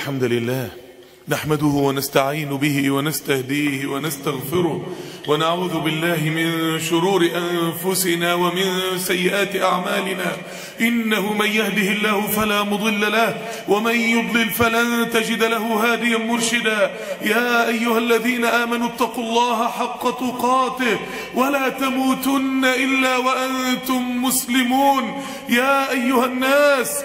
الحمد لله نحمده ونستعين به ونستهديه ونستغفره ونعوذ بالله من شرور أنفسنا ومن سيئات أعمالنا. إنه من يهده الله فلا مضل له ومن يضلل فلن تجد له هاديا مرشدا. يا أيها الذين آمنوا اتقوا الله حق تقاته ولا تموتن إلا وأنتم مسلمون. يا أيها الناس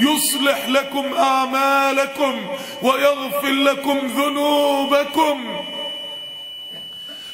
يصلح لكم أعمالكم ويغفر لكم ذنوبكم.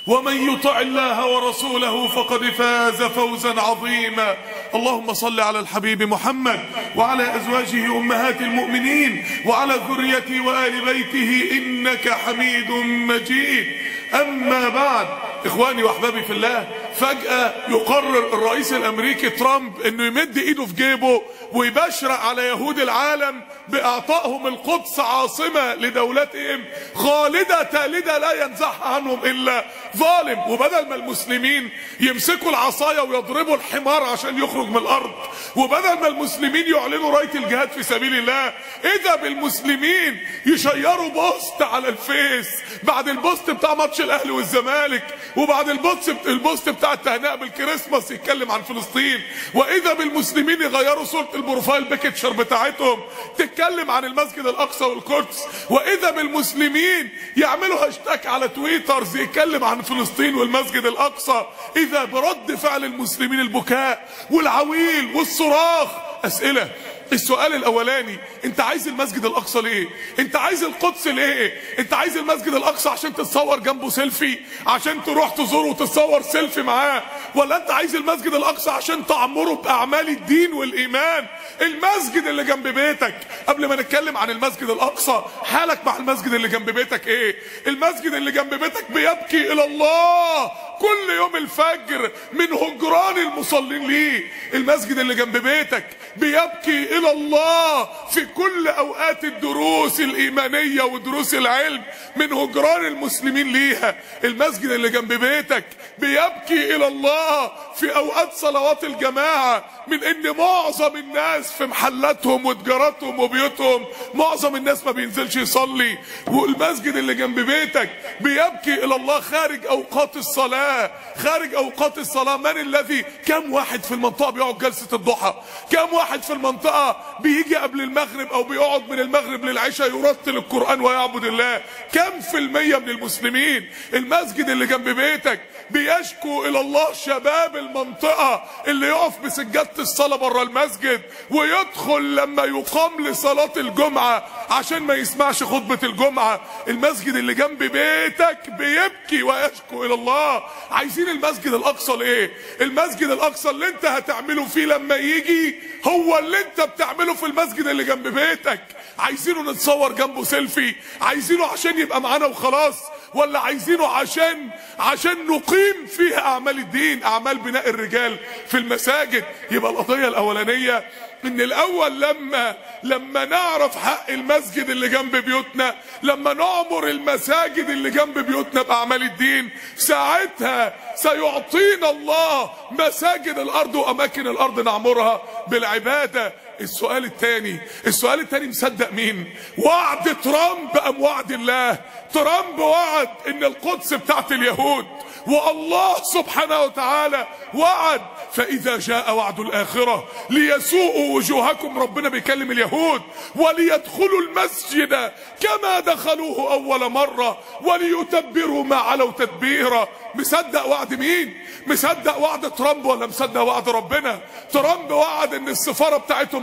ومن يطع الله ورسوله فقد فاز فوزا عظيما. اللهم صل على الحبيب محمد وعلى أزواجه أمهات المؤمنين وعلى ذريته وآل بيته إنك حميد مجيد. أما بعد إخواني وأحبابي في الله فجأة يقرر الرئيس الأمريكي ترامب أنه يمد إيده في جيبه ويبشرق على يهود العالم بإعطائهم القدس عاصمة لدولتهم خالدة تالدة لا ينزعها عنهم إلا ظالم. وبدل ما المسلمين يمسكوا العصاية ويضربوا الحمار عشان يخرج من الأرض وبدل ما المسلمين يعلنوا راية الجهاد في سبيل الله إذا بالمسلمين يشيروا post على الفيس بعد ال post بتاع ماتش الأهلي والزمالك وبعد ال post ال post بتاع التهنئة بالكريسماس يتكلم عن فلسطين. وإذا بالمسلمين يغيروا صورة ال profile picture بتاعتهم تتكلم عن المسجد الأقصى والقدس وإذا بالمسلمين يعملوا هاشتاج على تويتر يتكلم عن فلسطين والمسجد الأقصى. إذا برد فعل المسلمين البكاء والعويل والصراخ أسئلة. السؤال الأولاني أنت عايز المسجد الأقصى ليه؟ أنت عايز القدس ليه؟ أنت عايز المسجد الأقصى عشان تتصور جنبه سيلفي عشان تروح تزوره وتتصور سيلفي معاه ولا أنت عايز المسجد الأقصى عشان تعمره بأعمال الدين والإيمان؟ المسجد اللي جنب بيتك. قبل ما نتكلم عن المسجد الأقصى حالك مع المسجد اللي جنب بيتك إيه؟ المسجد اللي جنب بيتك بيبكي إلى الله كل يوم الفجر من هجران المصلين ليه. المسجد اللي جنب بيتك بيبكي إلى الله في كل أوقات الدروس الإيمانية ودروس العلم من هجران المسلمين ليها. المسجد اللي جنب بيتك بيبكي إلى الله في أوقات صلوات الجماعة من إن معظم الناس في محلاتهم وتجاراتهم وبيوتهم معظم الناس ما بينزلش يصلي. والمسجد اللي جنب بيتك بيبكي إلى الله خارج أوقات الصلاة. خارج أوقات الصلاة من الذي كم واحد في المنطقة بيقعد جلسة الضحى؟ كم واحد في المنطقة بيجي قبل المغرب أو بيقعد من المغرب للعشاء يرتل القرآن ويعبد الله. كم في المية من المسلمين المسجد اللي جنب بيتك بيشكو إلى الله شباب المنطقة اللي يقف بسجادة الصلاة بره المسجد ويدخل لما يقام لصلاة الجمعة عشان ما يسمعش خطبة الجمعة. المسجد اللي جنب بيتك بيبكي ويشكو إلى الله. عايزين المسجد الأقصى ليه المسجد الأقصى اللي أنت هتعمله فيه لما يجي هو اللي انت بتعمله في المسجد اللي جنب بيتك. عايزينه نتصور جنبه سيلفي. عايزينه عشان يبقى معانا وخلاص. ولا عايزينه عشان عشان نقيم فيها أعمال الدين أعمال بناء الرجال في المساجد. يبقى القضية الأولانية إن الأول لما لما نعرف حق المسجد اللي جنب بيوتنا لما نعمر المساجد اللي جنب بيوتنا بأعمال الدين ساعتها سيعطينا الله مساجد الأرض وأماكن الأرض نعمرها بالعبادة السؤال الثاني السؤال الثاني مصدق مين؟ وعد ترامب أم وعد الله؟ ترامب وعد إن القدس بتاعت اليهود والله سبحانه وتعالى وعد. فإذا جاء وعد الآخرة ليسوءوا وجوهكم ربنا بيكلم اليهود وليدخلوا المسجد كما دخلوه أول مرة وليتبروا ما علوا تدبيرا. مصدق وعد مين؟ مصدق وعد ترامب ولا مصدق وعد ربنا؟ ترامب وعد إن السفارة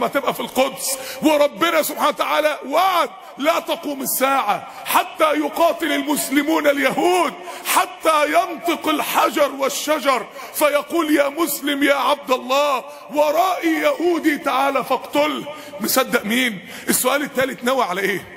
بتاعتهم هتبقى في القدس. وربنا سبحانه وتعالى وعد لا تقوم الساعة حتى يقاتل المسلمون اليهود حتى ينطق الحجر والشجر. فيقول يا مسلم يا عبد الله ورائي يهودي تعالى فاقتله. مصدق مين؟ السؤال الثالث نوى على إيه؟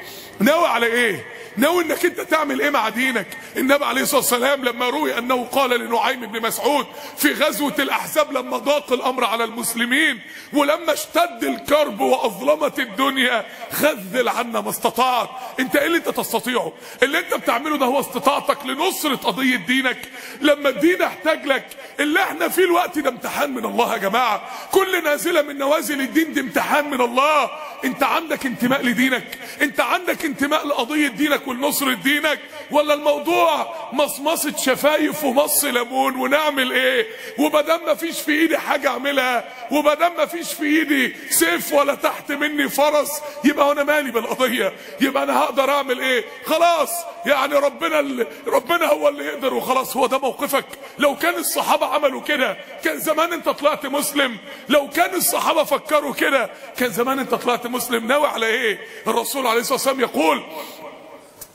نوى على إيه؟ ناوي إنك أنت تعمل إيه مع دينك؟ النبي عليه الصلاة والسلام لما روي أنه قال لنعيم بن مسعود في غزوة الأحزاب لما ضاق الأمر على المسلمين ولما اشتد الكرب وأظلمت الدنيا خذل عنا ما استطعت. أنت إيه اللي أنت تستطيعه؟ اللي أنت بتعمله ده هو استطاعتك لنصرة قضية دينك. لما الدين احتاج لك اللي إحنا فيه الوقت ده امتحان من الله يا جماعة. كل نازلة من نوازل الدين دي امتحان من الله. أنت عندك انتماء لدينك. أنت عندك انتماء لقضية دينك. ولنصره دينك ولا الموضوع مصمصة شفايف ومص ليمون ونعمل إيه؟ ومادام ما فيش في إيدي حاجة أعملها ومادام ما فيش في إيدي سيف ولا تحت مني فرس يبقى أنا مالي بالقضية. يبقى أنا هقدر أعمل إيه؟ خلاص يعني ربنا اللي ربنا هو اللي يقدر وخلاص هو ده موقفك. لو كان الصحابة عملوا كده كان زمان أنت طلعت مسلم. لو كان الصحابة فكروا كده كان زمان أنت طلعت مسلم. ناوي على إيه؟ الرسول عليه الصلاة والسلام يقول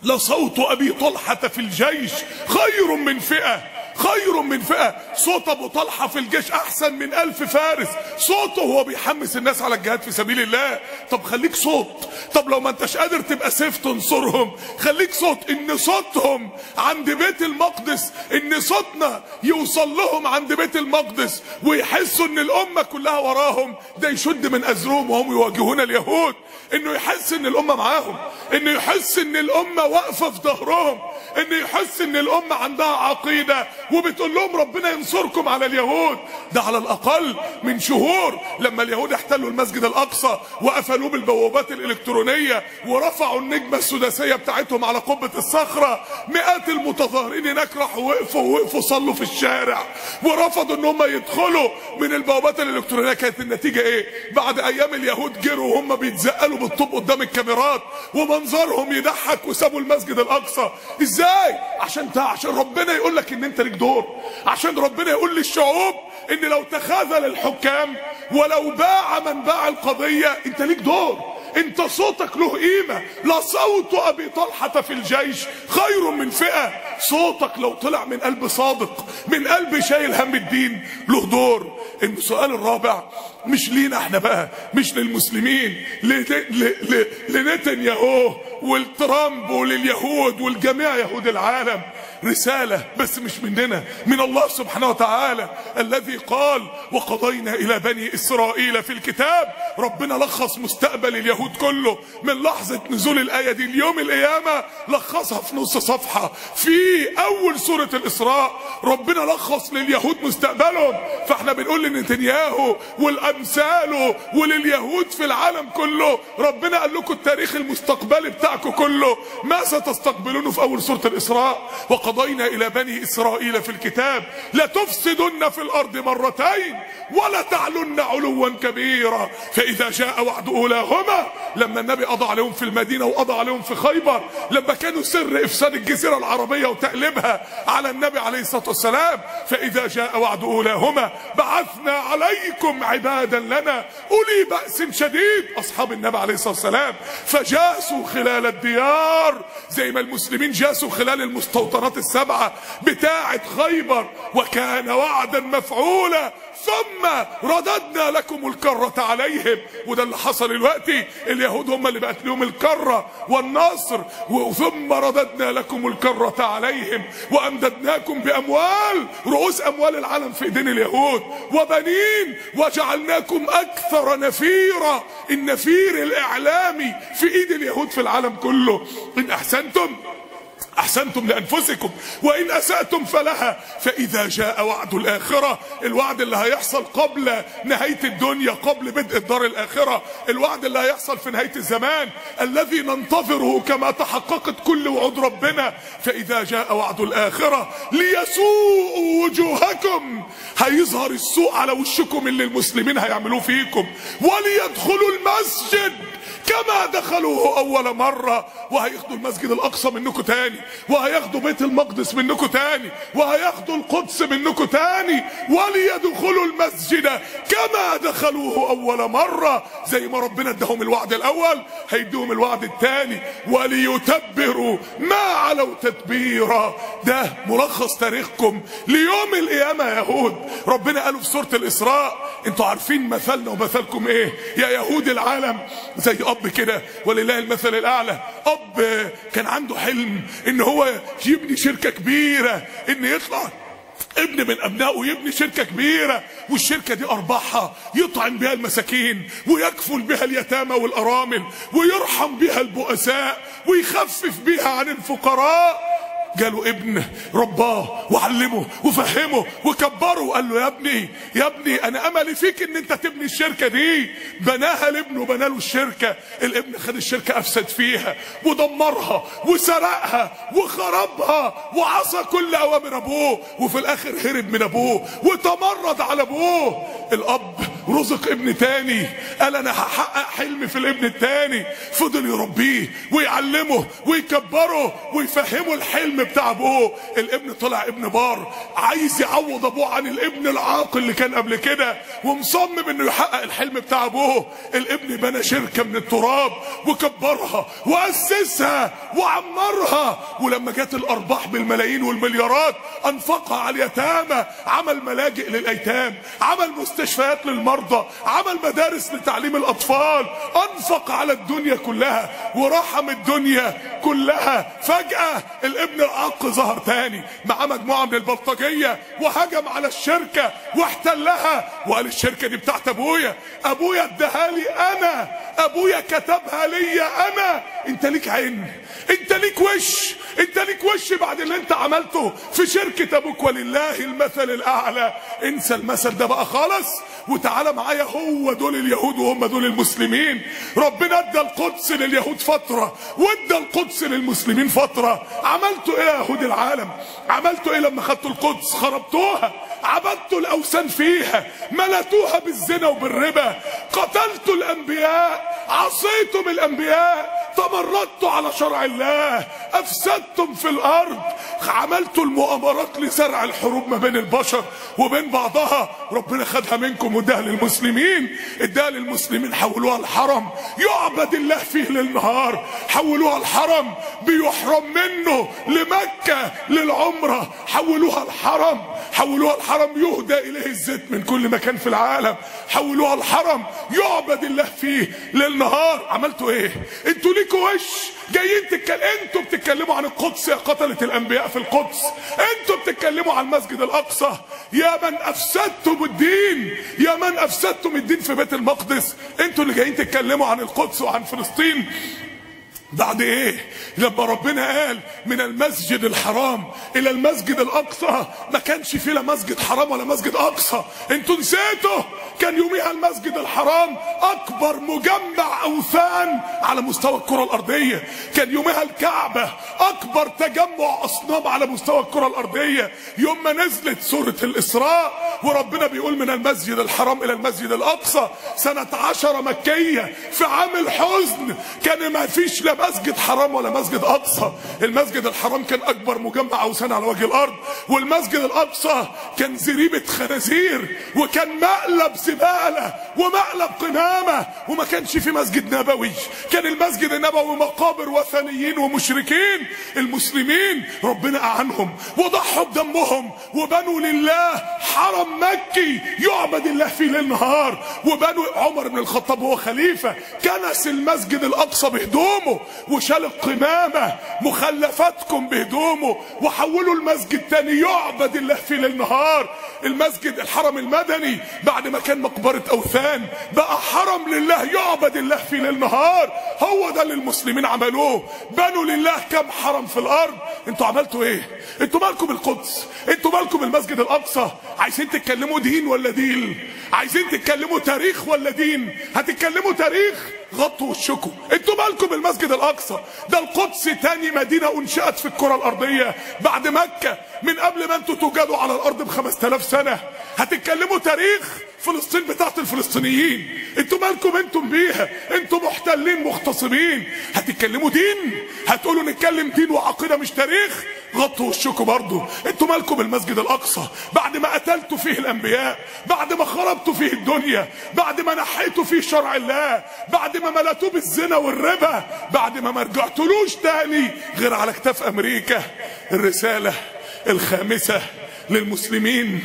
لصوت أبي طلحة في الجيش خير من فئة. خير من فئة. صوت أبو طلحة في الجيش أحسن من ألف فارس. صوته هو بيحمس الناس على الجهاد في سبيل الله. طب خليك صوت. طب لو ما انتش قادر تبقى سيف تنصرهم خليك صوت. إن صوتهم عند بيت المقدس إن صوتنا يوصل لهم عند بيت المقدس ويحسوا إن الأمة كلها وراهم. ده يشد من ازرهم وهم يواجهون اليهود. إنه يحس إن الأمة معاهم. إنه يحس إن الأمة واقفة في ظهرهم. إنه يحس إن الأمة عندها عقيدة. وبتقول لهم ربنا ينصركم على اليهود. ده على الأقل من شهور لما اليهود احتلوا المسجد الأقصى وقفلوه بالبوابات الإلكترونية ورفعوا النجمة السداسية بتاعتهم على قبة الصخرة. مئات المتظاهرين هناك راحوا وقفوا ووقفوا صلوا في الشارع ورفضوا إن هم يدخلوا من البوابات الإلكترونية. كانت النتيجة إيه؟ بعد أيام اليهود جروا وهم بيتزقلوا بالطوب قدام الكاميرات ومنظرهم يضحك وسابوا المسجد الأقصى. إزاي؟ عشان عشان ربنا يقول لك إن أنت ليك دور. عشان ربنا يقول للشعوب إن لو تخاذل الحكام ولو باع من باع القضية أنت ليك دور. أنت صوتك له قيمة. لصوت أبي طلحة في الجيش خير من فئة. صوتك لو طلع من قلب صادق من قلب شايل هم الدين له دور. السؤال الرابع مش لينا إحنا بقى مش للمسلمين لنتنياهو والترامب ولليهود والجميع يهود العالم. رسالة بس مش مننا من الله سبحانه وتعالى الذي قال وقضينا إلى بني إسرائيل في الكتاب. ربنا لخص مستقبل اليهود كله من لحظة نزول الآية دي اليوم القيامة لخصها في نص صفحة. في أول سورة الإسراء ربنا لخص لليهود مستقبلهم. فإحنا بنقول لنتنياهو والأمثال ولليهود في العالم كله. ربنا قال لكم التاريخ المستقبلي بتاعكم كله. ما ستستقبلونه في أول سورة الإسراء. وقضينا إلى بني إسرائيل في الكتاب. لتفسدن في الأرض مرتين ولا تعلن علوا كبيرا. فإذا جاء وعد أولاهما لما النبي قضى عليهم في المدينة وقضى عليهم في خيبر لما كانوا سر إفساد الجزيرة العربية وتقليبها على النبي عليه الصلاة والسلام فإذا جاء وعد أولاهما بعثنا عليكم عبادا لنا أولي بأس شديد أصحاب النبي عليه الصلاة والسلام. فجاسوا خلال الديار زي ما المسلمين جاسوا خلال المستوطنات السبعة بتاعة خيبر وكان وعدا مفعولا. ثم رددنا لكم الكرة عليهم. وده اللي حصل دلوقتي. اليهود هم اللي بقت لهم الكرة والنصر. ثم رددنا لكم الكرة عليهم. وأمددناكم بأموال رؤوس أموال العالم في إيدين اليهود. وبنين وجعلناكم أكثر نفيرا. النفير الإعلامي في إيد اليهود في العالم كله. إن أحسنتم أحسنتم لأنفسكم وإن أسأتم فلها فإذا جاء وعد الآخرة الوعد اللي هيحصل قبل نهاية الدنيا قبل بدء الدار الآخرة الوعد اللي هيحصل في نهاية الزمان الذي ننتظره كما تحققت كل وعود ربنا فإذا جاء وعد الآخرة ليسوءوا وجوهكم. هيظهر السوء على وشكم اللي المسلمين هيعملوه فيكم وليدخلوا المسجد. كما دخلوه أول مرة وهياخدوا المسجد الأقصى منكم تاني وهياخدوا بيت المقدس منكم تاني وهياخدوا القدس منكم تاني وليدخلوا المسجد كما دخلوه أول مرة. زي ما ربنا اداهم الوعد الأول هيديهم الوعد التاني وليتبروا ما علوا تتبيرا ده ملخص تاريخكم ليوم القيامة يا يهود. ربنا قالوا في سورة الإسراء أنتوا عارفين مثلنا ومثلكم إيه؟ يا يهود العالم زي اب كده ولله المثل الأعلى. أب كان عنده حلم إن هو يبني شركة كبيرة إن يطلع ابن من أبنائه يبني شركة كبيرة والشركة دي أرباحها يطعم بها المساكين ويكفل بها اليتامى والأرامل ويرحم بها البؤساء ويخفف بها عن الفقراء. جاله ابن رباه وعلمه وفهمه وكبره وقال له يا ابني يا ابني أنا أملي فيك إن أنت تبني الشركة دي. بناها لابنه بنى له الشركة. الابن خد الشركة أفسد فيها ودمرها وسرقها وخربها وعصى كل أوامر أبوه وفي الآخر هرب من أبوه وتمرد على أبوه. الأب رزق ابن تاني. قال أنا هحقق حلمي في الابن التاني. فضل يربيه ويعلمه ويكبره ويفهمه الحلم بتاع أبوه. الابن طلع ابن بار. عايز يعوض أبوه عن الابن العاقل اللي كان قبل كده. ومصمم إنه يحقق الحلم بتاع أبوه. الابن بنى شركة من التراب وكبرها وأسسها وعمرها. ولما جت الأرباح بالملايين والمليارات أنفقها على اليتامى. عمل ملاجئ للأيتام. عمل مستشفيات للمرضى. عمل مدارس لتعليم الأطفال أنفق على الدنيا كلها ورحم الدنيا كلها. فجأة الابن العاق ظهر تاني مع مجموعة من البلطجية وهجم على الشركة واحتلها. وقال الشركة دي بتاعت أبويا أبويا اداها لي أنا أبويا كتبها لي أنا. أنت ليك عين أنت ليك وش أنت ليك وش بعد اللي أنت عملته في شركة أبوك. ولله المثل الأعلى. انسى المثل ده بقى خالص وتعالى معايا هو دول اليهود وهم دول المسلمين. ربنا ادى القدس لليهود فترة وادى القدس للمسلمين فترة. عملتوا إيه يا يهود العالم؟ عملتوا إيه لما خدتوا القدس؟ خربتوها. عبدتوا الأوثان فيها. ملتوها بالزنا وبالربا. قتلتوا الأنبياء. عصيتم الأنبياء. تمردتوا على شرع الله أفسدتم في الأرض عملتوا المؤامرات لزرع الحروب ما بين البشر وبين بعضها. ربنا خدها منكم واداها للمسلمين. اداها للمسلمين حولوها الحرم. يعبد الله فيه للنهار حولوها الحرم. بيحرم منه لمكة للعمرة حولوها الحرم. حولوها الحرم يهدى إليه الزيت من كل مكان في العالم. حولوها الحرم يعبد الله فيه للنهار. عملتوا إيه؟ أنتوا ليكوا وش جايين تتكلم أنتوا بتتكلموا عن القدس يا قتلة الأنبياء في القدس. أنتوا بتتكلموا عن المسجد الأقصى. يا من أفسدتم الدين. يا من أفسدتم الدين في بيت المقدس. أنتوا اللي جايين تتكلموا عن القدس وعن فلسطين. بعد إيه؟ لما ربنا قال من المسجد الحرام إلى المسجد الأقصى ما كانش فيه لا مسجد حرام ولا مسجد أقصى. أنتوا نسيتوا؟ كان يوميها المسجد الحرام أكبر مجمع أوثان على مستوى الكرة الأرضية. كان يوميها الكعبة أكبر تجمع أصنام على مستوى الكرة الأرضية. يوم ما نزلت سورة الإسراء وربنا بيقول من المسجد الحرام إلى المسجد الأقصى سنة عشرة مكية في عام الحزن. كان ما فيش لا مسجد حرام ولا مسجد أقصى. المسجد الحرام كان أكبر مجمع أوثان على وجه الأرض والمسجد الأقصى كان زريبة خنازير وكان مقلب زبالة ومقلب قمامة وما كانش في مسجد نبوي. كان المسجد النبوي مقابر وثنيين ومشركين. المسلمين ربنا اعنهم وضحوا بدمهم وبنوا لله حرم مكي يعبد الله فيه ليل نهار وبنوا عمر بن الخطاب هو خليفة. كنس المسجد الأقصى بهدومه وشال القمامة. مخلفاتكم بهدومه. وحولوا المسجد تاني. يعبد الله فيه ليل نهار المسجد الحرم المدني بعد ما كان مقبرة أوثان. بقى حرم لله. يعبد الله فيه ليل نهار هو ده اللي المسلمين عملوه. بنوا لله كم حرم في الأرض. أنتوا عملتوا إيه؟ أنتوا مالكم القدس أنتوا مالكم المسجد الأقصى؟ عايزين تتكلموا دين ولا دين؟ عايزين تتكلموا تاريخ ولا دين؟ هتتكلموا تاريخ؟ غطوا وشكم أنتوا مالكم المسجد الأقصى؟ ده القدس تاني مدينة أنشأت في الكرة الأرضية بعد مكة من قبل ما أنتوا توجدوا على الأرض ب 5000 سنة. هتتكلموا تاريخ؟ فلسطين بتاعت الفلسطينيين. أنتوا مالكم أنتم بيها؟ أنتوا محتلين مغتصبين. هتتكلموا دين؟ هتقولوا نتكلم دين وعقيدة مش تاريخ؟ غطوا وشكم برضه. أنتوا مالكم المسجد الأقصى. بعد ما قتلتوا فيه الأنبياء بعد ما خربتوا فيه الدنيا بعد ما نحيتوا فيه شرع الله بعد ما ملتوه بالزنا والربا بعد ما ما رجعتلوش تاني غير على كتاف أمريكا. الرسالة الخامسة للمسلمين.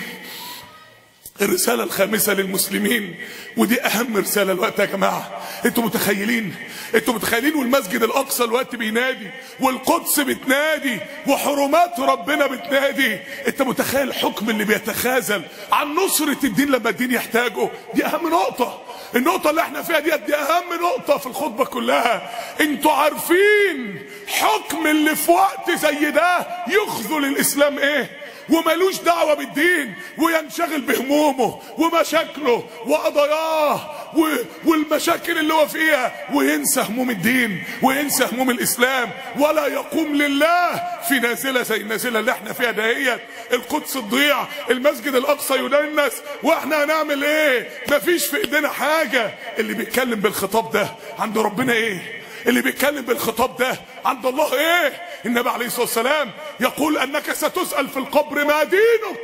الرسالة الخامسة للمسلمين ودي أهم رسالة الوقت يا جماعة. أنتوا متخيلين؟ أنتوا متخيلين والمسجد الأقصى الوقت بينادي والقدس بتنادي وحرمات ربنا بتنادي. انت متخيل الحكم اللي بيتخاذل عن نصرة الدين لما الدين يحتاجه؟ دي أهم نقطة. النقطة اللي إحنا فيها دي دي أهم نقطة في الخطبة كلها. أنتوا عارفين حكم اللي في وقت زي ده يخذل الإسلام إيه؟ وملوش دعوة بالدين وينشغل بهمومه ومشاكله وقضاياه. والمشاكل اللي هو فيها وينسى هموم الدين وينسى هموم الإسلام. ولا يقوم لله في نازلة زي النازلة اللي إحنا فيها دهيت القدس تضيع المسجد الأقصى يدنس. وإحنا هنعمل إيه؟ مفيش في إيدينا حاجة. اللي بيتكلم بالخطاب ده عند ربنا إيه؟ اللي بيتكلم بالخطاب ده عند الله إيه؟ النبي عليه الصلاة والسلام يقول أنك ستسأل في القبر ما دينك.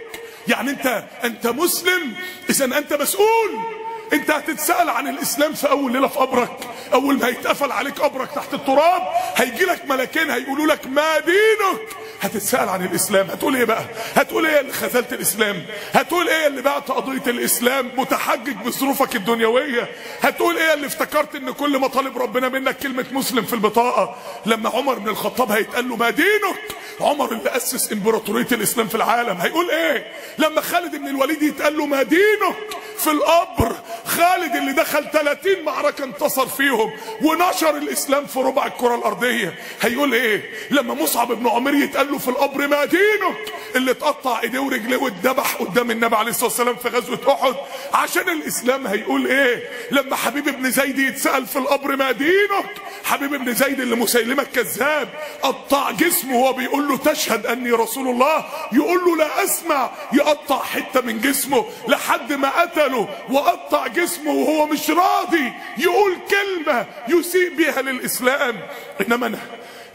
يعني أنت أنت مسلم اذا أنت مسؤول. انت هتتسأل عن الإسلام في أول ليلة في قبرك. أول ما هيتقفل عليك قبرك تحت التراب هيجي لك ملكين هيقولوا لك ما دينك. هتتسأل عن الإسلام. هتقول إيه بقى؟ هتقول إيه اللي خذلت الإسلام؟ هتقول إيه اللي بعت قضية الإسلام متحجج بظروفك الدنيوية؟ هتقول إيه اللي افتكرت إن كل مطالب ربنا منك كلمة مسلم في البطاقة؟ لما عمر بن الخطاب هيتقال له ما دينك؟ عمر اللي أسس إمبراطورية الإسلام في العالم هيقول إيه؟ لما خالد بن الوليد يتقال له ما دينك؟ في القبر خالد اللي دخل 30 معركة انتصر فيهم ونشر الإسلام في ربع الكرة الأرضية. هيقول إيه؟ لما مصعب بن عمير يتقال له في القبر ما دينك؟ اللي اتقطع إيديه ورجليه واتذبح قدام النبي عليه الصلاة والسلام في غزوة أحد. عشان الإسلام هيقول إيه؟ لما حبيب بن زيد يتسأل في القبر ما دينك؟ حبيب بن زيد اللي مسيلمة الكذاب قطع جسمه وهو بيقول له تشهد أني رسول الله؟ يقول له لا أسمع. يقطع حتة من جسمه لحد ما قتله وقطع جسمه وهو مش راضي يقول كلمة يسيء بها للإسلام. إنما أنا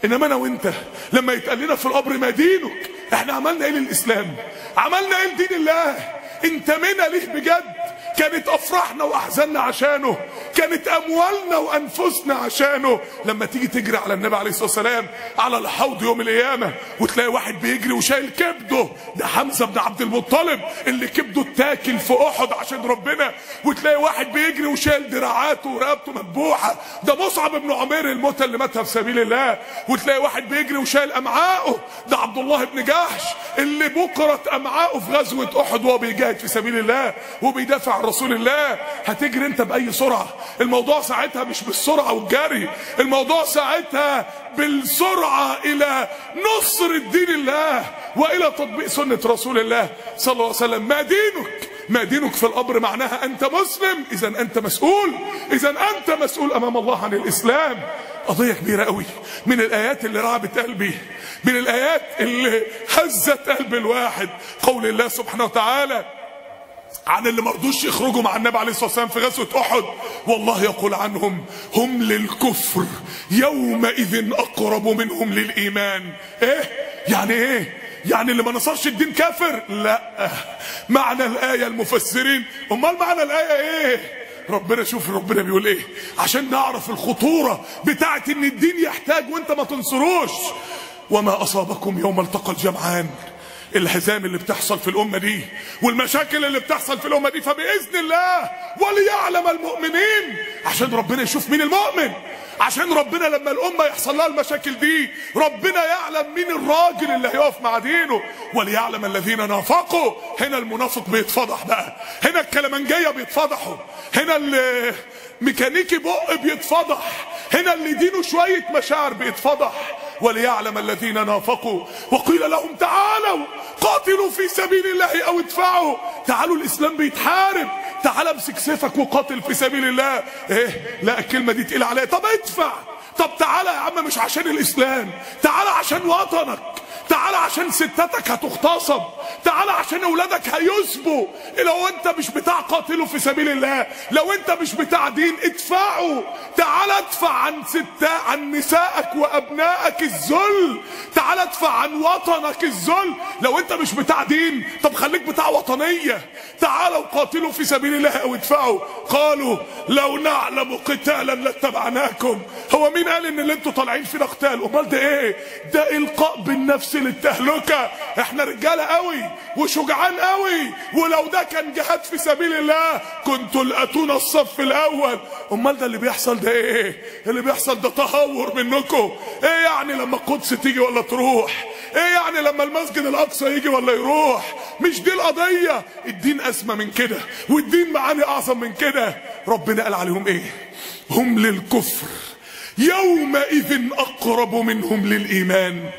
إنما أنا وأنت لما يتقال لنا في القبر ما دينك إحنا عملنا إيه للإسلام؟ عملنا إيه لدين الله؟ انتمينا ليه بجد؟ كانت أفراحنا وأحزاننا عشانه كانت أموالنا وأنفسنا عشانه. لما تيجي تجري على النبي عليه الصلاة والسلام على الحوض يوم القيامة وتلاقي واحد بيجري وشايل كبده ده حمزة بن عبد المطلب اللي كبده اتاكل في أحد عشان ربنا. وتلاقي واحد بيجري وشايل دراعاته ورقبته مذبوحة. ده مصعب بن عمير الموتى اللي ماتها في سبيل الله. وتلاقي واحد بيجري وشايل امعائه ده عبد الله بن جحش اللي بكرت امعائه في غزوة أحد وهو بيجاهد في سبيل الله وبيدافع رسول الله هتجري انت بأي سرعة. الموضوع ساعتها مش بالسرعة والجري الموضوع ساعتها بالسرعة إلى نصر دين الله وإلى تطبيق سنة رسول الله صلى الله عليه وسلم. ما دينك؟ ما دينك في الامر معناها أنت مسلم اذا أنت مسؤول اذا أنت مسؤول أمام الله عن الإسلام. قضية كبيرة قوي. من الآيات اللي رعبت قلبي من الآيات اللي هزت قلب الواحد. قول الله سبحانه وتعالى عن اللي مرضوش يخرجوا مع النبي عليه الصلاة والسلام في غزوة أحد. والله يقول عنهم هم للكفر يومئذ أقرب منهم للإيمان. إيه؟ يعني إيه؟ يعني اللي ما نصرش الدين كافر؟ لا. معنى الآية المفسرين. أمال معنى الآية إيه؟ ربنا شوف ربنا بيقول إيه؟ عشان نعرف الخطورة بتاعت إن الدين يحتاج وأنت ما تنصروش. وما أصابكم يوم التقى الجمعان. الهزام اللي بتحصل في الأمة دي والمشاكل اللي بتحصل في الأمة دي فبإذن الله وليعلم المؤمنين عشان ربنا يشوف مين المؤمن. عشان ربنا لما الأمة يحصل لها المشاكل دي ربنا يعلم مين الراجل اللي هيقف مع دينه. وليعلم الذين نافقوا. هنا المنافق بيتفضح بقى. هنا الكلمنجية بيتفضحوا. هنا الميكانيكي بق بيتفضح. هنا اللي دينه شوية مشاعر بيتفضح. وليعلم الذين نافقوا. وقيل لهم تعالوا قاتلوا في سبيل الله أو ادفعوا. تعالوا الإسلام بيتحارب. تعال امسك سيفك وقاتل في سبيل الله. إيه؟ لا الكلمة دي تقيلة عليا. طب ادفع. طب تعالى يا عم مش عشان الإسلام. تعالى عشان وطنك. تعالى عشان ستاتك هتغتصب. تعالى عشان اولادك هيسبوا. لو انت مش بتاع قاتله في سبيل الله. لو انت مش بتاع دين ادفعوا. تعالى ادفع عن ستا عن نسائك وابنائك الذل. تعالى ادفع عن وطنك الذل. لو انت مش بتاع دين طب خليك بتاع وطنية. تعالوا قاتلوا في سبيل الله أو ادفعوا. قالوا لو نعلم قتالا لاتبعناكم. هو مين قال إن اللي أنتوا طالعين فينا قتال أمال ده إيه؟ ده إلقاء بالنفس للتهلكة. إحنا رجالة قوي وشجعان قوي. ولو ده كان جهاد في سبيل الله كنتوا لقيتونا الصف الأول. أمال ده اللي بيحصل ده إيه؟ اللي بيحصل ده تهور منكم. إيه يعني لما القدس تيجي ولا تروح؟ إيه يعني لما المسجد الأقصى يجي ولا يروح؟ مش دي القضية؟ الدين أسمى من كده والدين معاني أعظم من كده. ربنا قال عليهم إيه؟ هم للكفر. يومئذ أقرب منهم للإيمان.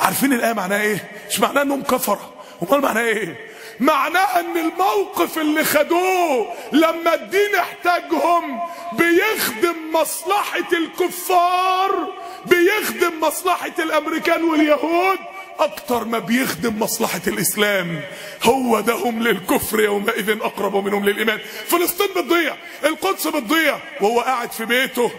عارفين الآية معناها إيه؟ مش معناها إنهم كفرة. أمال معناها إيه؟ معناها إن الموقف اللي خدوه لما الدين احتاجهم بيخدم مصلحة الكفار بيخدم مصلحة الأمريكان واليهود أكتر ما بيخدم مصلحة الإسلام. هو ده هم للكفر يومئذ أقرب منهم للإيمان. فلسطين بتضيع القدس بتضيع وهو قاعد في بيته.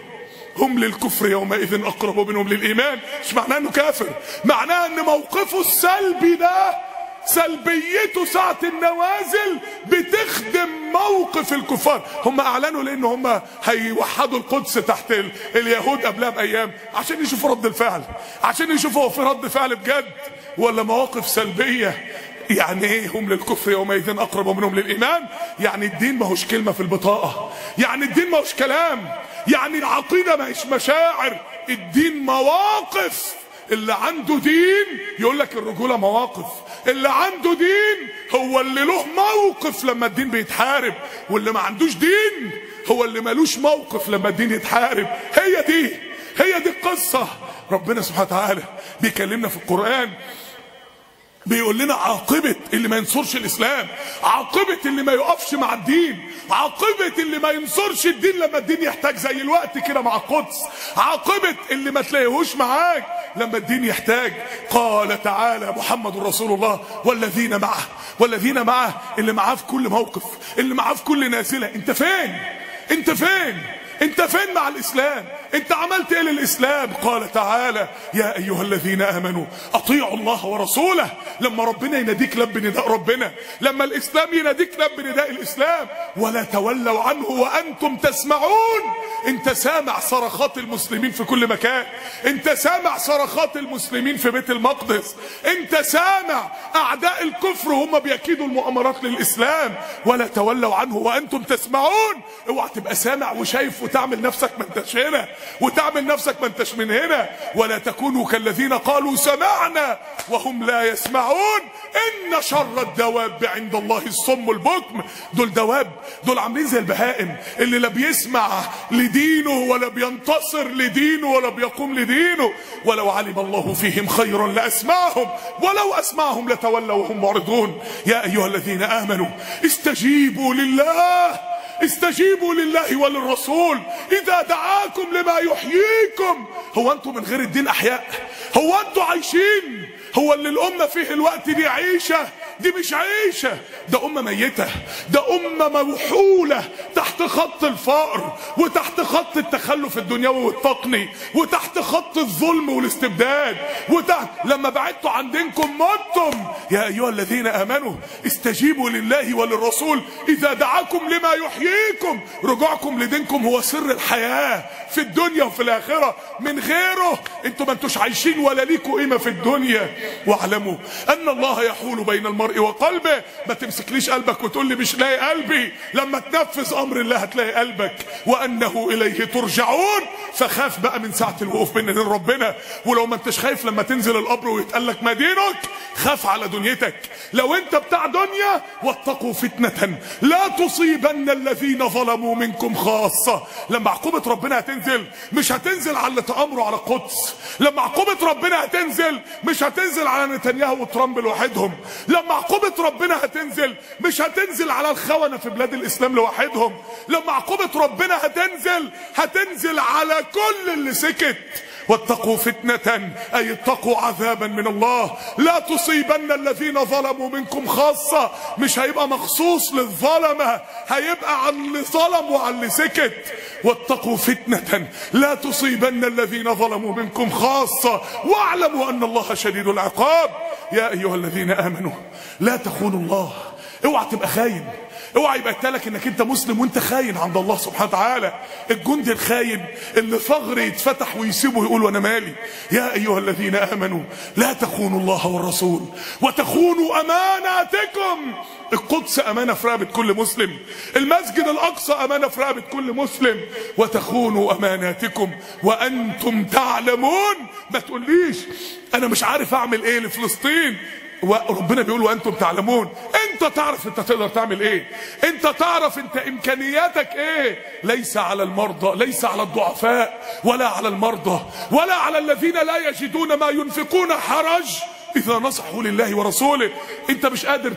هم للكفر يومئذ أقرب منهم للإيمان. مش معناه إنه كافر. معناه إن موقفه السلبي ده سلبيته ساعة النوازل بتخدم موقف الكفار. هم أعلنوا لأن هم هيوحدوا القدس تحت ال... اليهود قبلها بأيام عشان يشوفوا رد الفعل. عشان يشوفوا هو في رد فعل بجد ولا مواقف سلبية. يعني إيه هم للكفر يومئذ أقرب منهم للإيمان؟ يعني الدين ما هوش كلمة في البطاقة. يعني الدين ما هوش كلام. يعني العقيدة ما هيش مشاعر. الدين مواقف. اللي عنده دين يقول لك الرجولة مواقف. اللي عنده دين هو اللي له موقف لما الدين بيتحارب. واللي ما عندوش دين هو اللي ملوش موقف لما الدين يتحارب. هي دي. هي دي القصة. ربنا سبحانه وتعالى بيكلمنا في القرآن. بيقول لنا عاقبة اللي ما ينصرش الإسلام عاقبة اللي ما يقفش مع الدين عاقبة اللي ما ينصرش الدين لما الدين يحتاج زي الوقت كده مع القدس عاقبة اللي ما تلاقيهوش معاك لما الدين يحتاج. قال تعالى محمد رسول الله والذين معه والذين معه اللي معاه في كل موقف اللي معاه في كل نازلة انت فين؟ انت فين؟ انت فين مع الإسلام؟ انت عملت إيه للإسلام؟ قال تعالى يا أيها الذين آمنوا أطيعوا الله ورسوله. لما ربنا يناديك لب نداء ربنا لما الإسلام يناديك لب نداء الإسلام ولا تولوا عنه وأنتم تسمعون. انت سامع صرخات المسلمين في كل مكان. انت سامع صرخات المسلمين في بيت المقدس. انت سامع أعداء الكفر هم بيكيدوا المؤامرات للإسلام. ولا تولوا عنه وأنتم تسمعون. اوعى تبقى سامع وشايف وتعمل نفسك ما انتش هنا وتعمل نفسك ما انتش من هنا. ولا تكونوا كالذين قالوا سمعنا وهم لا يسمعون. إن شر الدواب عند الله الصم البكم دول دواب دول عاملين زي البهائم. اللي لا بيسمع لدينه ولا بينتصر لدينه ولا بيقوم لدينه. ولو علم الله فيهم خيرا لأسمعهم. ولو أسمعهم لتولوا وهم معرضون. يا أيها الذين آمنوا استجيبوا لله. استجيبوا لله وللرسول. إذا دعاكم لما يحييكم. هو أنتم من غير الدين أحياء؟ هو أنتم عايشين؟ هو اللي الأمة فيه الوقت دي عيشة. دي مش عيشة ده أمة ميتة ده أمة موحولة تحت خط الفقر وتحت خط التخلف الدنيوي والتقني وتحت خط الظلم والاستبداد وتحت لما بعدتوا عن دينكم متم يا أيها الذين آمنوا استجيبوا لله وللرسول. إذا دعاكم لما يحييكم رجوعكم لدينكم هو سر الحياة في الدنيا وفي الآخرة من غيره. أنتوا ما انتوش عايشين ولا ليكوا قيمة في الدنيا. واعلموا أن الله يحول بين المرء وقلبه. ما تمسكليش قلبك وتقول لي مش لاقي قلبي. لما تنفذ أمر الله هتلاقي قلبك وأنه إليه ترجعون. فخاف بقى من ساعة الوقوف بين ايدين ربنا. ولو ما انتش خايف لما تنزل القبر ويتقال لك ما دينك خاف على دنيتك. لو انت بتاع دنيا واتقوا فتنة. لا تصيبن الذين ظلموا منكم خاصة. لما عقوبة ربنا هتنزل مش هتنزل على اللي تامروا على القدس. لما عقوبة ربنا هتنزل مش هتنزل على نتنياهو وترامب لوحدهم. لما عقوبة ربنا هتنزل مش هتنزل على الخونة في بلاد الإسلام لوحدهم. لما عقوبة ربنا هتنزل هتنزل على كل اللي سكت. واتقوا فتنة أي اتقوا عذابا من الله. لا تصيبن الذين ظلموا منكم خاصة. مش هيبقى مخصوص للظلمة هيبقى عن اللي ظلم وعن اللي سكت. واتقوا فتنة لا تصيبن الذين ظلموا منكم خاصة. واعلموا أن الله شديد العقاب. يا أيها الذين آمنوا لا تخونوا الله. اوعى تبقى خاين. اوعى يبقى لك انك انت مسلم وانت خاين عند الله سبحانه وتعالى. الجندي الخاين اللي ثغر يتفتح ويسيبه يقول وأنا مالي. يا ايها الذين آمنوا لا تخونوا الله والرسول وتخونوا أماناتكم. القدس أمانة في رقبة كل مسلم. المسجد الأقصى أمانة في رقبة كل مسلم. وتخونوا أماناتكم وأنتم تعلمون. ما تقوليش. أنا مش عارف أعمل إيه لفلسطين. وربنا بيقول وأنتم تعلمون. أنت تعرف أنت تقدر تعمل إيه. أنت تعرف أنت إمكانياتك إيه. ليس على المرضى ليس على الضعفاء ولا على المرضى ولا على الذين لا يجدون ما ينفقون حرج. إذا نصحوا لله ورسوله أنت مش قادر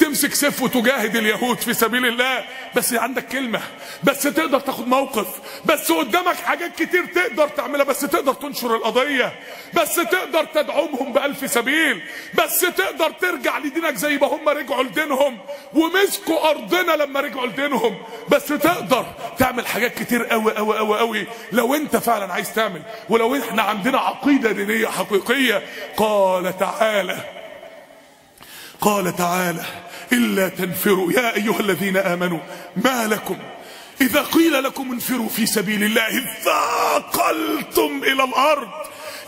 تمسك سيف وتجاهد اليهود في سبيل الله. بس عندك كلمة بس تقدر تاخد موقف بس قدامك حاجات كتير تقدر تعملها بس تقدر تنشر القضية بس تقدر تدعمهم بألف سبيل بس تقدر ترجع لدينك زي ما هم رجعوا لدينهم ومسكوا أرضنا لما رجعوا لدينهم. بس تقدر تعمل حاجات كتير قوي قوي قوي قوي لو أنت فعلا عايز تعمل ولو إحنا عندنا عقيدة دينية حقيقية قال تعالى تعالى. قال تعالى إلا تنفروا. يا أيها الذين آمنوا ما لكم؟ إذا قيل لكم انفروا في سبيل الله ثاقلتم إلى الأرض.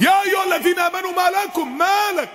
يا أيها الذين آمنوا ما لكم؟ ما لك.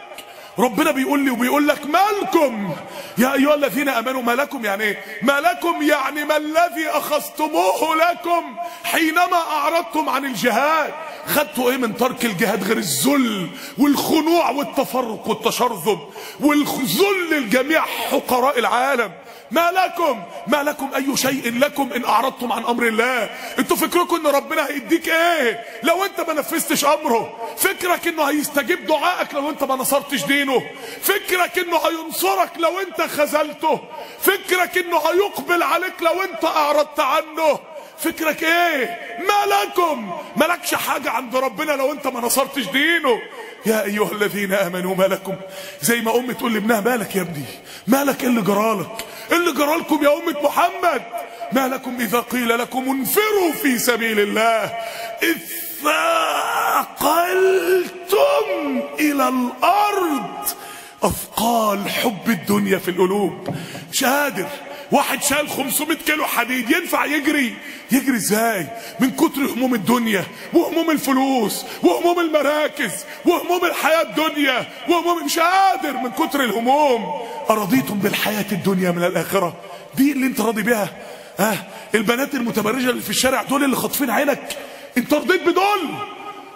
ربنا بيقول لي وبيقول لك مالكم؟ يا أيها الذين آمنوا ما لكم يعني إيه؟ ما لكم يعني ما الذي أخذتموه لكم حينما أعرضتم عن الجهاد. خدتوا إيه من ترك الجهاد؟ غير الذل والخنوع والتفرق والتشرذم والذل لجميع حقراء العالم. ما لكم؟ ما لكم أي شيء لكم إن أعرضتم عن أمر الله؟ أنتوا فكركم إن ربنا هيديك إيه؟ لو أنت ما نفذتش أمره فكرك إنه هيستجيب دعائك لو أنت ما نصرتش دينه. فكرك إنه هينصرك لو أنت خذلته. فكرك إنه هيقبل عليك لو أنت أعرضت عنه. فكرك إيه؟ ما لكم. مالكش حاجة عند ربنا لو انت ما نصرتش دينه. يا أيها الذين آمنوا ما لكم. زي ما ام تقول لابنها مالك يا ابني؟ مالك اللي جرالك. اللي جرالكم يا أمة محمد. ما لكم إذا قيل لكم انفروا في سبيل الله. إذ ثاقلتم إلى الأرض أثقال حب الدنيا في القلوب. مش قادر واحد شال 500 كيلو حديد. ينفع يجري؟ يجري إزاي؟ من كتر هموم الدنيا وهموم الفلوس وهموم المراكز وهموم الحياة الدنيا وهموم مش قادر من كتر الهموم. أرضيتم بالحياة الدنيا من الآخرة؟ دي اللي أنت راضي بيها؟ ها؟ آه البنات المتبرجة اللي في الشارع دول اللي خاطفين عينك؟ أنت رضيت بدول؟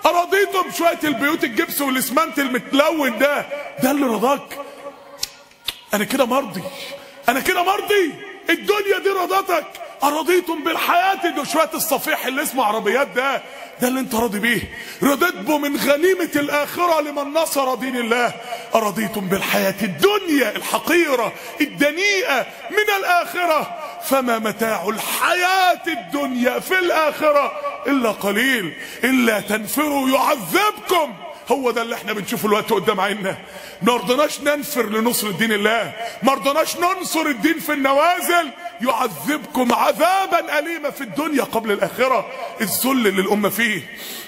أرضيتم شوية البيوت الجبس والإسمنت المتلون ده؟ ده اللي رضاك؟ أنا كده مرضي. أنا كده مرضي؟ الدنيا دي رضتك. أرضيتم بالحياة دي شوية الصفيح اللي اسمه عربيات ده. ده اللي انت راضي بيه. رضيت به من غنيمة الآخرة لمن نصر دين الله. أرضيتم بالحياة الدنيا الحقيرة الدنيئة من الآخرة. فما متاع الحياة الدنيا في الآخرة إلا قليل. إلا تنفروا يعذبكم. هو ده اللي إحنا بنشوفه الوقت قدام عيننا. ما رضناش ننفر لنصر دين الله. ما رضناش ننصر الدين في النوازل. يعذبكم عذابا أليما في الدنيا قبل الآخرة. الذل اللي الأمة فيه.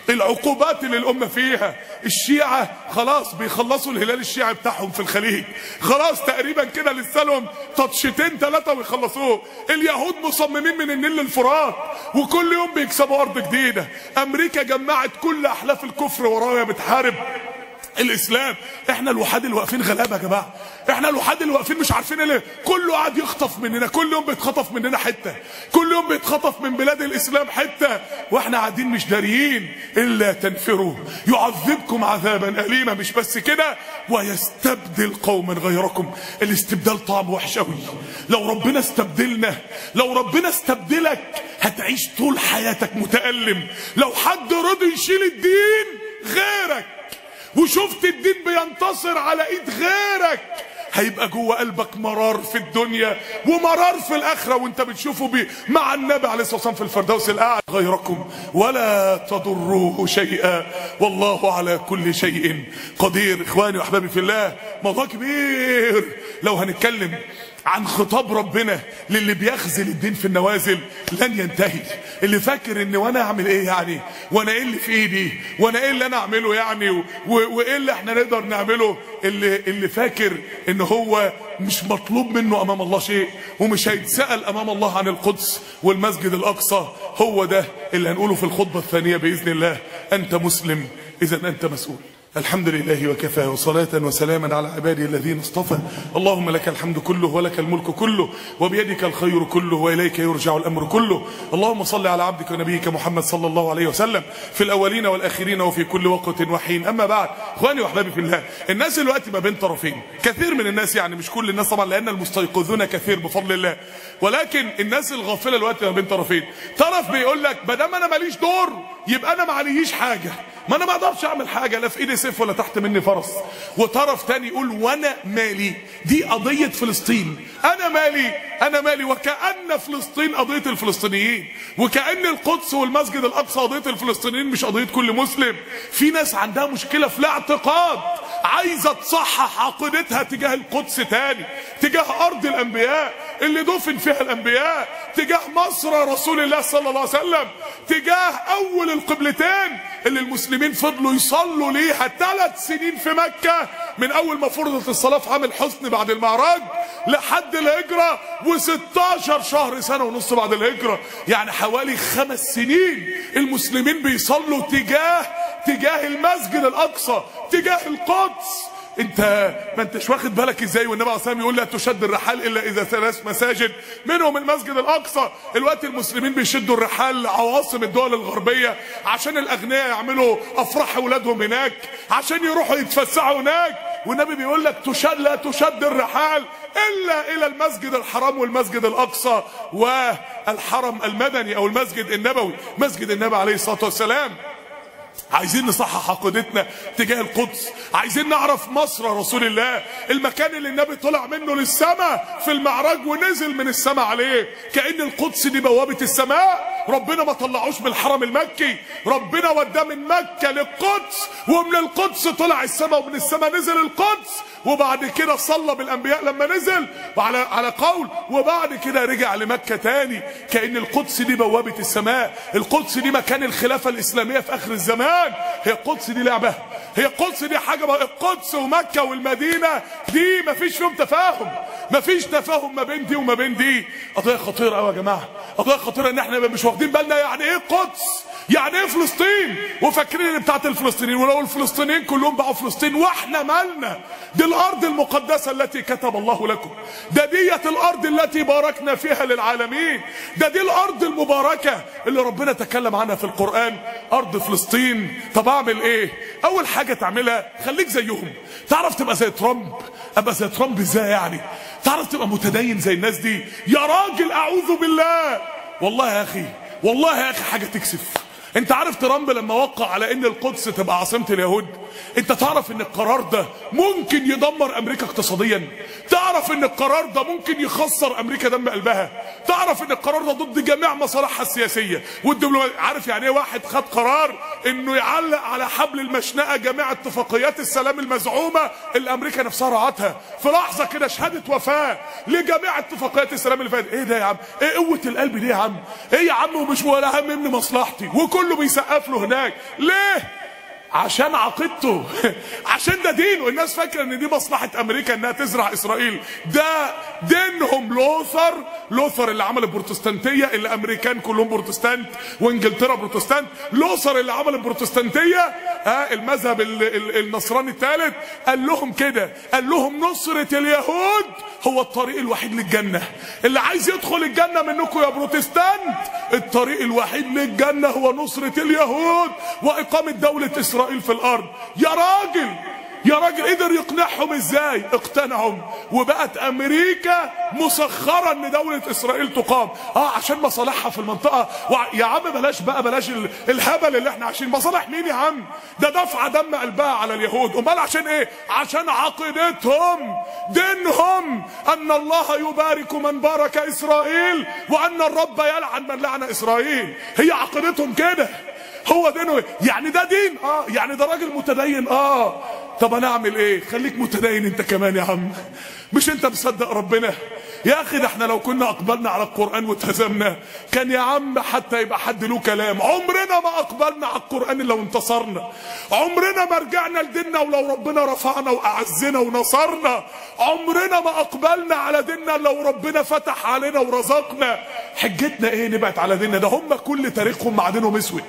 العقوبات اللي الأمة فيها. الشيعة خلاص بيخلصوا الهلال الشيعي بتاعهم في الخليج. خلاص تقريبا كده لسه لهم تطشتين ثلاثة ويخلصوه. اليهود مصممين من النيل للفرات وكل يوم بيكسبوا أرض جديدة. أمريكا جمعت كل أحلاف الكفر ورايا بتحارب الإسلام. إحنا الوحاد اللي واقفين غلابة يا جماعة. إحنا الوحاد اللي واقفين مش عارفين ليه كله قاعد يخطف مننا. كل يوم بيتخطف مننا حتة. كل يوم بيتخطف من بلاد الإسلام حتة. وإحنا قاعدين مش داريين إلا تنفروا. يعذبكم عذابا اليما. مش بس كده ويستبدل قوما غيركم. الاستبدال طعم وحش قوي لو ربنا استبدلنا لو ربنا استبدلك هتعيش طول حياتك متألم. لو حد رضي يشيل الدين غيرك. وشفت الدين بينتصر على ايد غيرك. هيبقى جوه قلبك مرار في الدنيا ومرار في الاخره وانت بتشوفه بي مع النبي عليه الصلاة والسلام في الفردوس الأعلى. غيركم ولا تضروه شيئا. والله على كل شيء قدير. إخواني وأحبابي في الله موضوع كبير. لو هنتكلم عن خطاب ربنا للي بيخزل الدين في النوازل لن ينتهي. اللي فاكر ان وأنا أعمل إيه يعني؟ وأنا إيه اللي في إيدي؟ وأنا إيه اللي أنا أعمله يعني؟ وايه اللي إحنا نقدر نعمله؟ اللي اللي فاكر إن هو مش مطلوب منه أمام الله شيء ومش هيتسأل أمام الله عن القدس والمسجد الأقصى. هو ده اللي هنقوله في الخطبة الثانية بإذن الله. أنت مسلم اذا أنت مسؤول. الحمد لله وكفى وصلاة وسلاما على عباده الذين اصطفى. اللهم لك الحمد كله ولك الملك كله وبيدك الخير كله وإليك يرجع الأمر كله. اللهم صل على عبدك ونبيك محمد صلى الله عليه وسلم في الأولين والآخرين وفي كل وقت وحين. أما بعد إخواني وأحبابي في الله الناس دلوقتي ما بين طرفين. كثير من الناس يعني مش كل الناس طبعا لأن المستيقظون كثير بفضل الله. ولكن الناس الغافلة دلوقتي ما بين طرفين. طرف بيقول لك ما دام أنا ماليش دور يبقى أنا ما عليش حاجة. ما أنا ما أقدرش أعمل حاجة لا في إيدي سيف ولا تحت مني فرس. وطرف تاني يقول وأنا مالي. دي قضية فلسطين. أنا مالي. أنا مالي. وكأن فلسطين قضية الفلسطينيين. وكأن القدس والمسجد الأقصى قضية الفلسطينيين مش قضية كل مسلم. في ناس عندها مشكلة في الاعتقاد. عايزة تصحح عقيدتها تجاه القدس تاني. تجاه أرض الأنبياء اللي دفن فيها الأنبياء. تجاه مصر رسول الله صلى الله عليه وسلم. تجاه أول القبلتين اللي المسلمين فضلوا يصلوا ليها ثلاث سنين في مكة من أول ما فرضت الصلاة في عام الحسن بعد المعراج لحد الهجرة و16 شهر سنة ونص بعد الهجرة. يعني حوالي خمس سنين المسلمين بيصلوا تجاه تجاه المسجد الأقصى تجاه القدس. انت ما انتش واخد بالك إزاي والنبي عليه الصلاة يقول لا تشد الرحال إلا إذا ثلاث مساجد؟ منهم المسجد الأقصى. الوقت المسلمين بيشدوا الرحال لعواصم الدول الغربية عشان الأغنياء يعملوا أفراح أولادهم هناك عشان يروحوا يتفسحوا هناك. والنبي بيقول لك تشد لا تشد الرحال إلا إلى المسجد الحرام والمسجد الأقصى والحرم المدني أو المسجد النبوي. مسجد النبي عليه الصلاة والسلام. عايزين نصحح عقيدتنا تجاه القدس. عايزين نعرف مصر رسول الله. المكان اللي النبي طلع منه للسماء في المعراج ونزل من السماء عليه. كأن القدس دي بوابة السماء. ربنا ما طلعوش من الحرم المكي. ربنا وداه من مكة للقدس ومن القدس طلع السماء ومن السماء نزل القدس. وبعد كده صلى بالأنبياء لما نزل. وعلى على قول. وبعد كده رجع لمكة تاني. كأن القدس دي بوابة السماء. القدس دي مكان الخلافة الإسلامية في آخر الزمان. هي القدس دي لعبة. هي القدس دي حاجة بقى. القدس ومكة والمدينة دي مفيش فيهم تفاهم. مفيش تفاهم ما بين دي وما بين دي. قضية خطيرة قوي يا جماعة. قضية خطيرة إن إحنا مش واخدين بالنا يعني إيه قدس؟ يعني إيه فلسطين؟ وفاكرين إن بتاعت الفلسطينيين ولو الفلسطينيين كلهم بقوا فلسطين وإحنا مالنا؟ دي الأرض المقدسة التي كتب الله لكم. ده ديت الأرض التي باركنا فيها للعالمين. ده دي الأرض المباركة اللي ربنا تكلم عنها في القرآن. أرض فلسطين. طب أعمل إيه؟ أول حاجة تعملها خليك زيهم. تعرف تبقى زي ترامب؟ أبقى زي ترامب إزاي يعني؟ تعرف تبقى متدين زي الناس دي؟ يا راجل أعوذ بالله. والله يا أخي والله يا أخي حاجة تكسف. أنت عارف ترامب لما وقع على إن القدس تبقى عاصمة اليهود؟ انت تعرف ان القرار ده ممكن يدمر أمريكا اقتصاديا. تعرف ان القرار ده ممكن يخسر أمريكا دم قلبها. تعرف ان القرار ده ضد جميع مصالحها السياسية. والدبلوماسيه عارف يعني إيه واحد خد قرار انه يعلق على حبل المشنقة جميع اتفاقيات السلام المزعومة اللي أمريكا نفسها رعتها. في لحظة كده شهادة وفاة لجميع اتفاقيات السلام اللي فاتت. إيه ده يا عم؟ إيه قوة القلب دي يا عم؟ إيه يا عم؟ ومش ولا هم من مصلحتي. وكله بيسقف له هناك. ليه؟ عشان عقيدته. عشان ده دينه الناس فاكرة إن دي مصلحة أمريكا إنها تزرع إسرائيل. ده دينهم لوثر. لوثر اللي عمل البروتستانتية. اللي امريكان كلهم بروتستانت وإنجلترا بروتستانت لوثر اللي عمل البروتستانتية. ها المذهب ال ال النصراني الثالث. قال لهم كده. قال لهم نصرة اليهود هو الطريق الوحيد للجنة. اللي عايز يدخل الجنة منكم يا بروتستانت الطريق الوحيد للجنة هو نصرة اليهود وإقامة دولة اسرائيل في الأرض. يا راجل يا راجل قدر يقنعهم إزاي؟ اقتنعهم. وبقت أمريكا مسخرة إن دولة إسرائيل تقام. آه عشان مصالحها في المنطقة. وع... يا عم بلاش بقى بلاش ال... الهبل اللي إحنا عايشين. مصالح مين يا عم؟ ده دفع دم قلبها على اليهود. أمال عشان إيه؟ عشان عقيدتهم دينهم. أن الله يبارك من بارك إسرائيل وأن الرب يلعن من لعن إسرائيل. هي عقيدتهم كده. هو دينه يعني ده دين. آه يعني ده راجل متدين. آه. طب أنا أعمل إيه؟ خليك متدين أنت كمان يا عم. مش أنت مصدق ربنا؟ يا أخي ده إحنا لو كنا أقبلنا على القرآن واتهزمنا كان يا عم حتى يبقى حد له كلام. عمرنا ما أقبلنا على القرآن الا وانتصرنا عمرنا ما رجعنا لديننا ولو ربنا رفعنا وأعزنا ونصرنا. عمرنا ما أقبلنا على ديننا لو ربنا فتح علينا ورزقنا. حجتنا إيه نبعد على ديننا؟ ده هم كل تاريخهم مع دينهم أسود.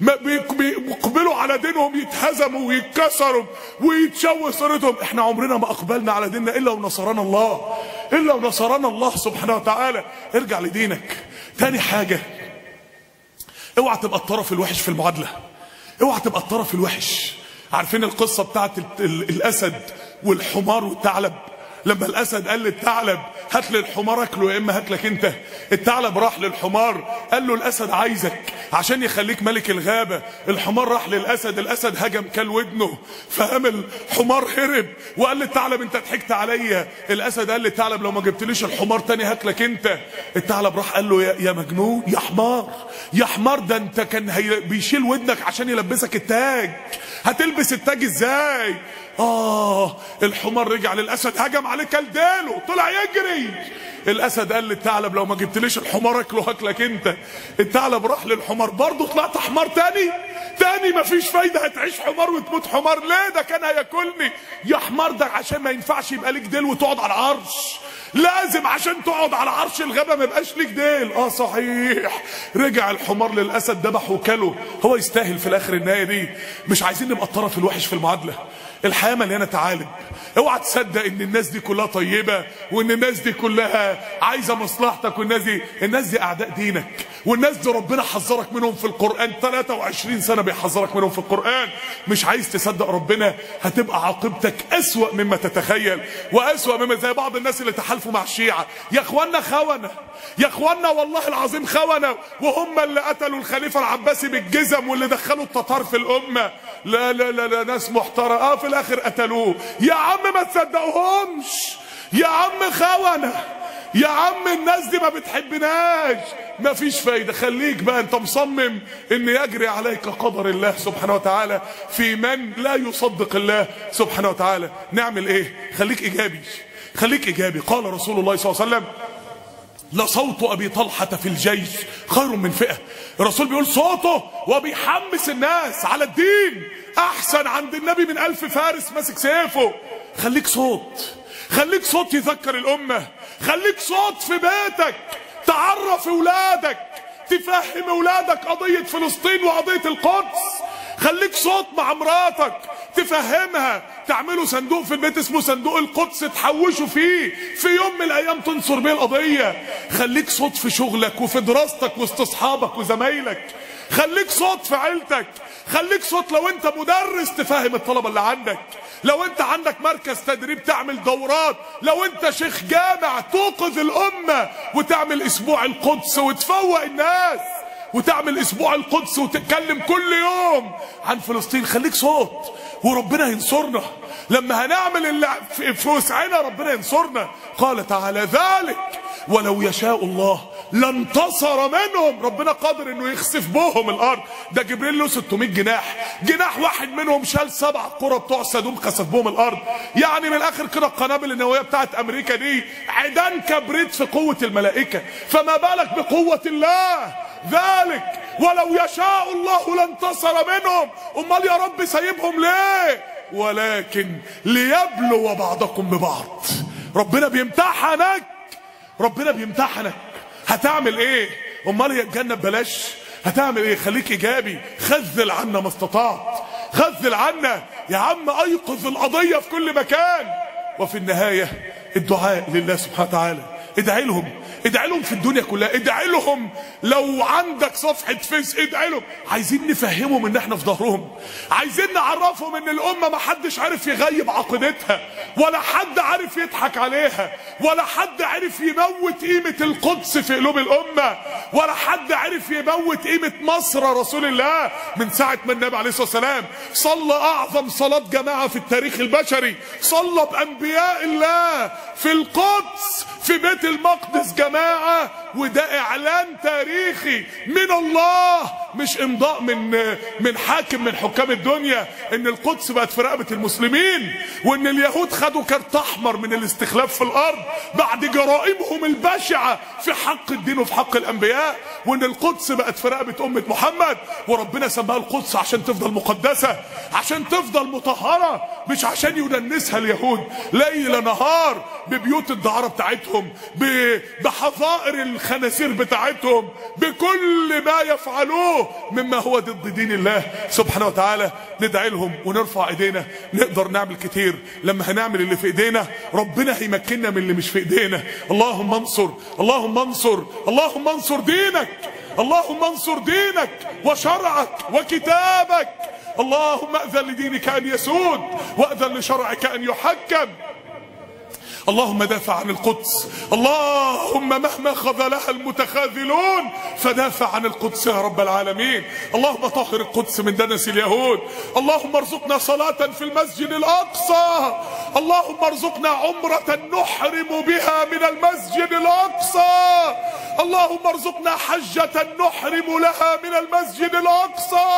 ما بيق- بيقبلوا على دينهم يتهزموا ويتكسروا ويتشوه صورتهم. إحنا عمرنا ما أقبلنا على ديننا إلا ونصرنا الله إلا ونصرنا الله سبحانه وتعالى. ارجع لدينك. تاني حاجة اوعى تبقى الطرف الوحش في المعادلة. اوعى تبقى الطرف الوحش. عارفين القصة بتاعت ال- ال- الأسد والحمار والثعلب؟ لما الأسد قال للثعلب هات لي الحمار اكله يا إما هاكلك أنت. الثعلب راح للحمار. قال له الأسد عايزك. عشان يخليك ملك الغابة. الحمار راح للأسد. الأسد هجم كل ودنه. فقام الحمار هرب. وقال للثعلب انت ضحكت عليا. الأسد قال للثعلب لو ما جبتليش الحمار تاني هاكلك أنت. الثعلب راح قال له يا, مجنون يا حمار. يا حمار ده أنت كان بيشيل ودنك عشان يلبسك التاج. هتلبس التاج إزاي؟ آه الحمار رجع للأسد هجم عليه كل ديله طلع يجري. الأسد قال للثعلب لو ما جبتليش الحمار اكله هاكلك انت. الثعلب راح للحمار برضه طلعت حمار تاني. تاني مفيش فايدة هتعيش حمار وتموت حمار. ليه ده كان هياكلني. يا حمار ده عشان ما ينفعش يبقى ليك ديل وتقعد على العرش. لازم عشان تقعد على عرش الغابة ما يبقاش ليك ديل. آه صحيح. رجع الحمار للأسد ذبح وكله. هو يستاهل في الآخر النهاية دي. مش عايزين نبقى الطرف الوحش في المعادلة. الحياة مليانة تعالب اوعى تصدق إن الناس دي كلها طيبة وإن الناس دي كلها عايزة مصلحتك والناس دي الناس دي أعداء دينك. والناس دي ربنا حذرك منهم في القرآن. 23 سنة بيحذرك منهم في القرآن. مش عايز تصدق ربنا هتبقى عاقبتك أسوأ مما تتخيل وأسوأ مما زي بعض الناس اللي تحالفوا مع الشيعه يا اخوانا خونة يا اخوانا والله العظيم خونة وهم اللي قتلوا الخليفة العباسي بالجزم واللي دخلوا التتار في الأمة. لا لا لا, لا ناس محترمة. آه في الآخر قتلوه. يا عم ما تصدقوهمش يا عم خونة. يا عم الناس دي ما بتحبناش. ما فيش فايدة. خليك بقى انت مصمم إن يجري عليك قدر الله سبحانه وتعالى في من لا يصدق الله سبحانه وتعالى. نعمل إيه؟ خليك إيجابي. خليك إيجابي. قال رسول الله صلى الله عليه وسلم لصوت أبي طلحة في الجيش خير من فئة. الرسول بيقول صوته وبيحمس الناس على الدين. أحسن عند النبي من ألف فارس ماسك سيفه. خليك صوت. خليك صوت يذكر الأمة. خليك صوت في بيتك. تعرف أولادك. تفهم أولادك قضية فلسطين وقضية القدس. خليك صوت مع مراتك. تفهمها. تعملوا صندوق في البيت اسمه صندوق القدس تحوشوا فيه. في يوم من الأيام تنصر بيه القضية. خليك صوت في شغلك وفي دراستك وسط اصحابك وزمايلك. خليك صوت في عيلتك. خليك صوت لو انت مدرس تفهم الطلبة اللي عندك. لو انت عندك مركز تدريب تعمل دورات. لو انت شيخ جامع توقظ الأمة وتعمل أسبوع القدس وتفوق الناس وتعمل أسبوع القدس وتتكلم كل يوم عن فلسطين. خليك صوت وربنا ينصرنا. لما هنعمل اللي في وسعنا ربنا ينصرنا. قال تعالى ذلك ولو يشاء الله لانتصر منهم. ربنا قادر إنه يخسف بهم الأرض. ده جبريل له 600 جناح. جناح واحد منهم شال سبع قرى بتوع سدوم خسف بهم الأرض. يعني من الآخر كده القنابل النووية بتاعت أمريكا دي عيدان كبريت في قوة الملائكة. فما بالك بقوة الله؟ ذلك ولو يشاء الله لانتصر منهم. أمال يا رب سايبهم ليه؟ ولكن ليبلو بعضكم ببعض. ربنا بيمتحنك ربنا بيمتحنك. هتعمل إيه؟ امال هي الجنة ببلاش؟ هتعمل إيه؟ خليك إيجابي. خذل عنا ما استطعت. خذل عنا يا عم أيقظ القضية في كل مكان. وفي النهاية الدعاء لله سبحانه وتعالى. ادعي لهم. ادعي لهم في الدنيا كلها. ادعي لهم. لو عندك صفحة فيس ادعي لهم. عايزين نفهمهم إن إحنا في ظهرهم. عايزين نعرفهم إن الأمة ما حدش عارف يغيب عقيدتها ولا حد عارف يضحك عليها ولا حد عارف يموت قيمة القدس في قلوب الأمة ولا حد عارف يموت قيمة مصر رسول الله من ساعة ما النبي عليه الصلاة والسلام صلى أعظم صلاة جماعة في التاريخ البشري. صلى بأنبياء الله في القدس في بيت المقدس جماعة وده إعلان تاريخي من الله مش إمضاء من من حاكم من حكام الدنيا إن القدس بقت في رقبة المسلمين وإن اليهود خدوا كارت أحمر من الاستخلاف في الأرض بعد جرائمهم البشعة في حق الدين وفي حق الأنبياء وإن القدس بقت في رقبة أمة محمد وربنا سماها القدس عشان تفضل مقدسة عشان تفضل مطهرة مش عشان يدنسها اليهود. ليل نهار ببيوت الدعارة بتاعتهم بحظائر الخنازير بتاعتهم بكل ما يفعلوه مما هو ضد دين الله سبحانه وتعالى. ندعي لهم ونرفع ايدينا. نقدر نعمل كتير. لما هنعمل اللي في ايدينا ربنا هيمكننا من اللي مش في ايدينا. اللهم انصر اللهم انصر اللهم انصر دينك. اللهم انصر دينك وشرعك وكتابك. اللهم أذن لدينك أن يسود وأذن لشرعك أن يحكم. اللهم دافع عن القدس. اللهم مهما خذلها المتخاذلون فدافع عن القدس يا رب العالمين. اللهم طهر القدس من دنس اليهود. اللهم ارزقنا صلاة في المسجد الأقصى. اللهم ارزقنا عمرة نحرم بها من المسجد الأقصى. اللهم ارزقنا حجة نحرم لها من المسجد الأقصى.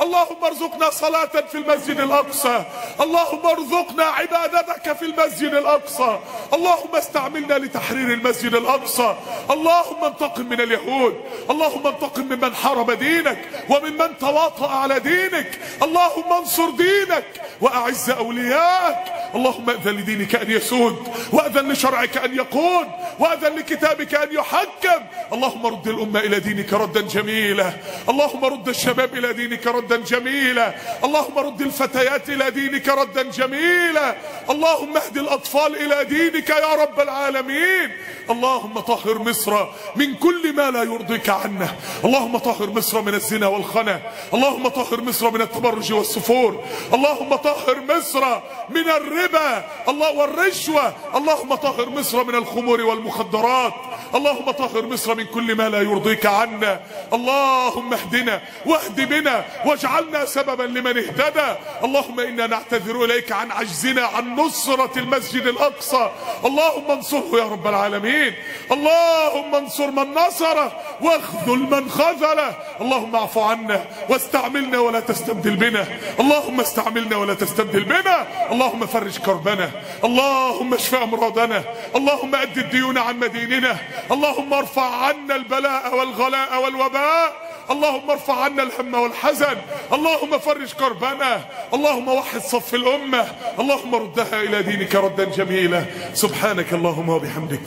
اللهم ارزقنا صلاة في المسجد الأقصى. اللهم ارزقنا عبادتك في المسجد الأقصى. اللهم استعملنا لتحرير المسجد الأقصى. اللهم انتقم من اليهود. اللهم انتقم ممن حارب دينك وممن تواطأ على دينك. اللهم انصر دينك وأعز أولياءك. اللهم أذن لدينك أن يسود. وأذن لشرعك أن يقود. وأذن لكتابك أن يحكم. اللهم رد الأمة إلى دينك ردا جميلا. اللهم رد الشباب إلى دينك ردا جميلا. اللهم رد الفتيات إلى دينك ردا جميلا. اللهم اهد الأطفال إلى دينك يا رب العالمين. اللهم طهر مصر من كل ما لا يرضيك عنا اللهم طهر مصر من الزنا والخنا اللهم طهر مصر من التبرج والسفور. اللهم طهر مصر من الربا. الله والرشوة. اللهم طهر مصر من الخمور والمخدرات. اللهم طهر مصر من كل ما لا يرضيك عنا اللهم اهدنا واهد بنا واجعلنا سببا لمن اهتدى. اللهم إنا نعتذر إليك عن عجزنا عن نصرة المسجد الأقصى. اللهم انصره يا رب العالمين. اللهم انصر من نصره واخذل من خذله. اللهم اعف عنا واستعملنا ولا تستبدل بنا. اللهم استعملنا ولا تستبدل بنا. اللهم فرج كربنا. اللهم اشف أمراضنا. اللهم أد الديون عن مديننا. اللهم ارفع عنا البلاء والغلاء والوباء. اللهم ارفع عنا الهم والحزن. اللهم فرج كربنا. اللهم وحد صف الأمة. اللهم ردها إلى دينك ردا جميلا. سبحانك اللهم وبحمدك.